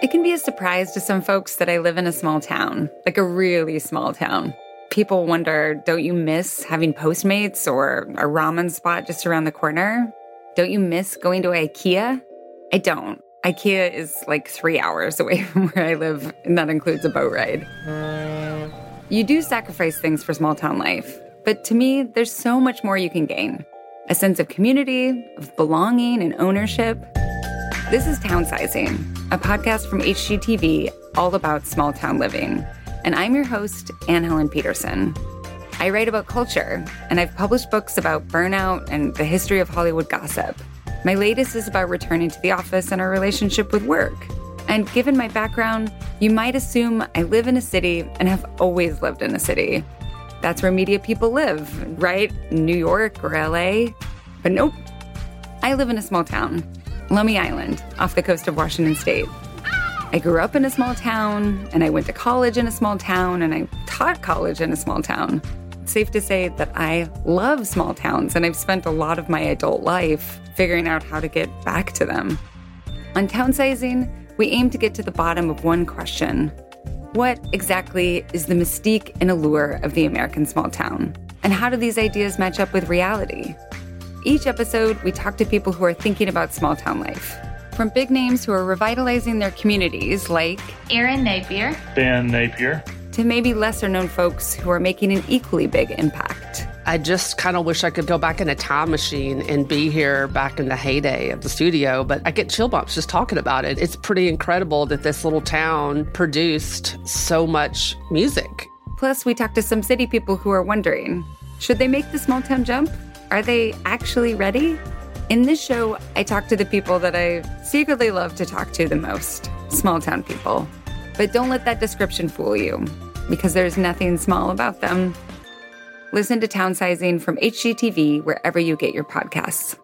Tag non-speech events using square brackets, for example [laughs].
It can be a surprise to some folks that I live in a small town, like a really small town. People wonder don't you miss having Postmates or a ramen spot just around the corner? Don't you miss going to IKEA? I don't. IKEA is like three hours [laughs] away from where I live, and that includes a boat ride. You do sacrifice things for small town life, but to me, there's so much more you can gain a sense of community, of belonging and ownership. This is Townsizing, a podcast from HGTV all about small town living. And I'm your host, Anne Helen Petersen. I write about culture, and I've published books about burnout and the history of Hollywood gossip. My latest is about returning to the office and our relationship with work. And given my background, you might assume I live in a city and have always lived in a city. That's where media people live, right? New York or LA. But nope. I live in a small town, Lummi Island, off the coast of Washington State. I grew up in a small town, and I went to college in a small town, and I taught college in a small town. It's safe to say that I love small towns, and I've spent a lot of my adult life figuring out how to get back to them. On Townsizing, we aim to get to the bottom of one question What exactly is the mystique and allure of the American small town? And how do these ideas match up with reality? Each episode, we talk to people who are thinking about small town life. From big names who are revitalizing their communities, like Erin Napier, Ben Napier, to maybe lesser known folks who are making an equally big impact. I just kind of wish I could go back in a time machine and be here back in the heyday of the studio, but I get chill bumps just talking about it. It's pretty incredible that this little town produced so much music. Plus, we talk to some city people who are wondering should they make the small town jump? Are they actually ready? In this show, I talk to the people that I secretly love to talk to the most small town people. But don't let that description fool you, because there's nothing small about them. Listen to Townsizing from HGTV wherever you get your podcasts.